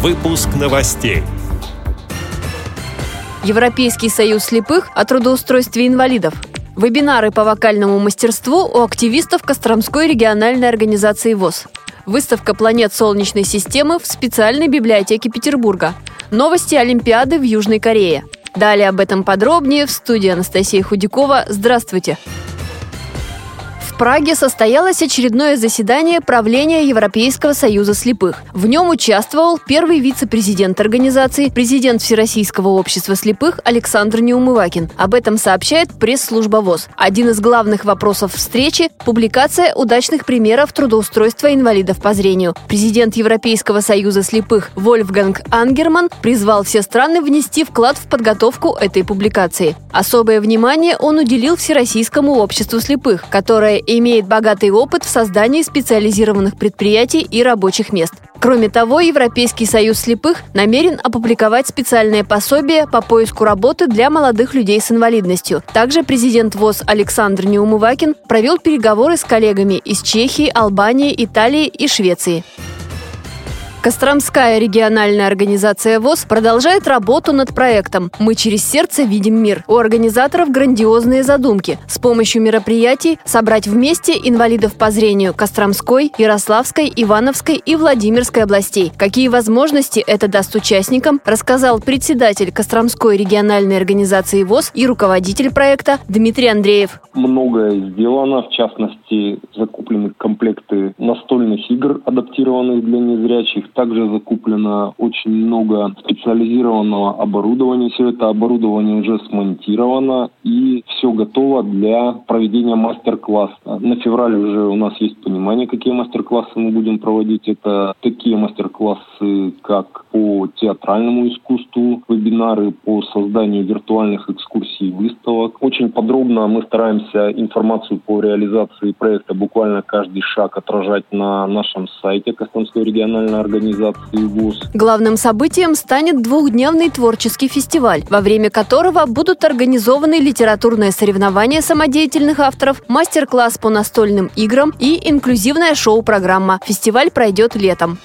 Выпуск новостей. Европейский союз слепых о трудоустройстве инвалидов. Вебинары по вокальному мастерству у активистов Костромской региональной организации ВОЗ. Выставка планет Солнечной системы в специальной библиотеке Петербурга. Новости Олимпиады в Южной Корее. Далее об этом подробнее в студии Анастасия Худякова. Здравствуйте! Праге состоялось очередное заседание правления Европейского союза слепых. В нем участвовал первый вице-президент организации, президент Всероссийского общества слепых Александр Неумывакин. Об этом сообщает пресс-служба ВОЗ. Один из главных вопросов встречи – публикация удачных примеров трудоустройства инвалидов по зрению. Президент Европейского союза слепых Вольфганг Ангерман призвал все страны внести вклад в подготовку этой публикации. Особое внимание он уделил Всероссийскому обществу слепых, которое имеет богатый опыт в создании специализированных предприятий и рабочих мест. Кроме того, Европейский союз слепых намерен опубликовать специальное пособие по поиску работы для молодых людей с инвалидностью. Также президент ВОЗ Александр Неумывакин провел переговоры с коллегами из Чехии, Албании, Италии и Швеции. Костромская региональная организация ВОЗ продолжает работу над проектом «Мы через сердце видим мир». У организаторов грандиозные задумки. С помощью мероприятий собрать вместе инвалидов по зрению Костромской, Ярославской, Ивановской и Владимирской областей. Какие возможности это даст участникам, рассказал председатель Костромской региональной организации ВОЗ и руководитель проекта Дмитрий Андреев. Многое сделано, в частности, закуплены комплекты настольных игр, адаптированных для незрячих, также закуплено очень много специализированного оборудования. Все это оборудование уже смонтировано и все готово для проведения мастер-класса. На февраль уже у нас есть понимание, какие мастер-классы мы будем проводить. Это такие мастер-классы, как по театральному искусству, вебинары по созданию виртуальных экскурсий, выставок. Очень подробно мы стараемся информацию по реализации проекта буквально каждый шаг отражать на нашем сайте Костромской региональной организации ВУЗ. Главным событием станет двухдневный творческий фестиваль, во время которого будут организованы литературные соревнования самодеятельных авторов, мастер-класс по настольным играм и инклюзивная шоу-программа. Фестиваль пройдет летом.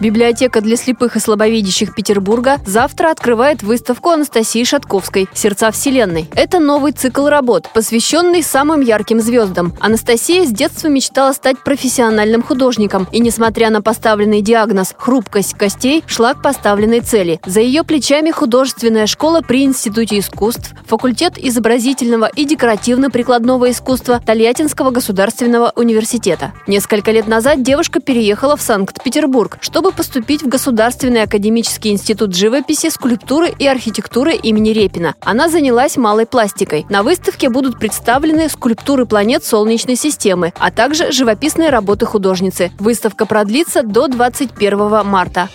Библиотека для слепых и слабовидящих Петербурга завтра открывает выставку Анастасии Шатковской «Сердца Вселенной». Это новый цикл работ, посвященный самым ярким звездам. Анастасия с детства мечтала стать профессиональным художником и, несмотря на поставленный диагноз «хрупкость костей», шла к поставленной цели. За ее плечами художественная школа при Институте искусств, факультет изобразительного и декоративно-прикладного искусства Тольяттинского государственного университета. Несколько лет назад девушка переехала в Санкт-Петербург, чтобы поступить в Государственный академический институт живописи, скульптуры и архитектуры имени Репина. Она занялась малой пластикой. На выставке будут представлены скульптуры планет Солнечной системы, а также живописные работы художницы. Выставка продлится до 21 марта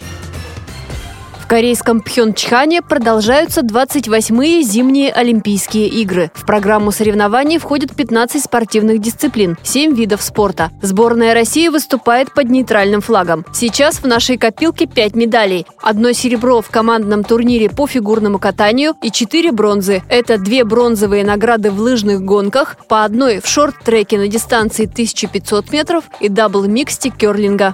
корейском Пхенчхане продолжаются 28-е зимние Олимпийские игры. В программу соревнований входят 15 спортивных дисциплин, 7 видов спорта. Сборная России выступает под нейтральным флагом. Сейчас в нашей копилке 5 медалей. Одно серебро в командном турнире по фигурному катанию и 4 бронзы. Это две бронзовые награды в лыжных гонках, по одной в шорт-треке на дистанции 1500 метров и дабл-миксте керлинга.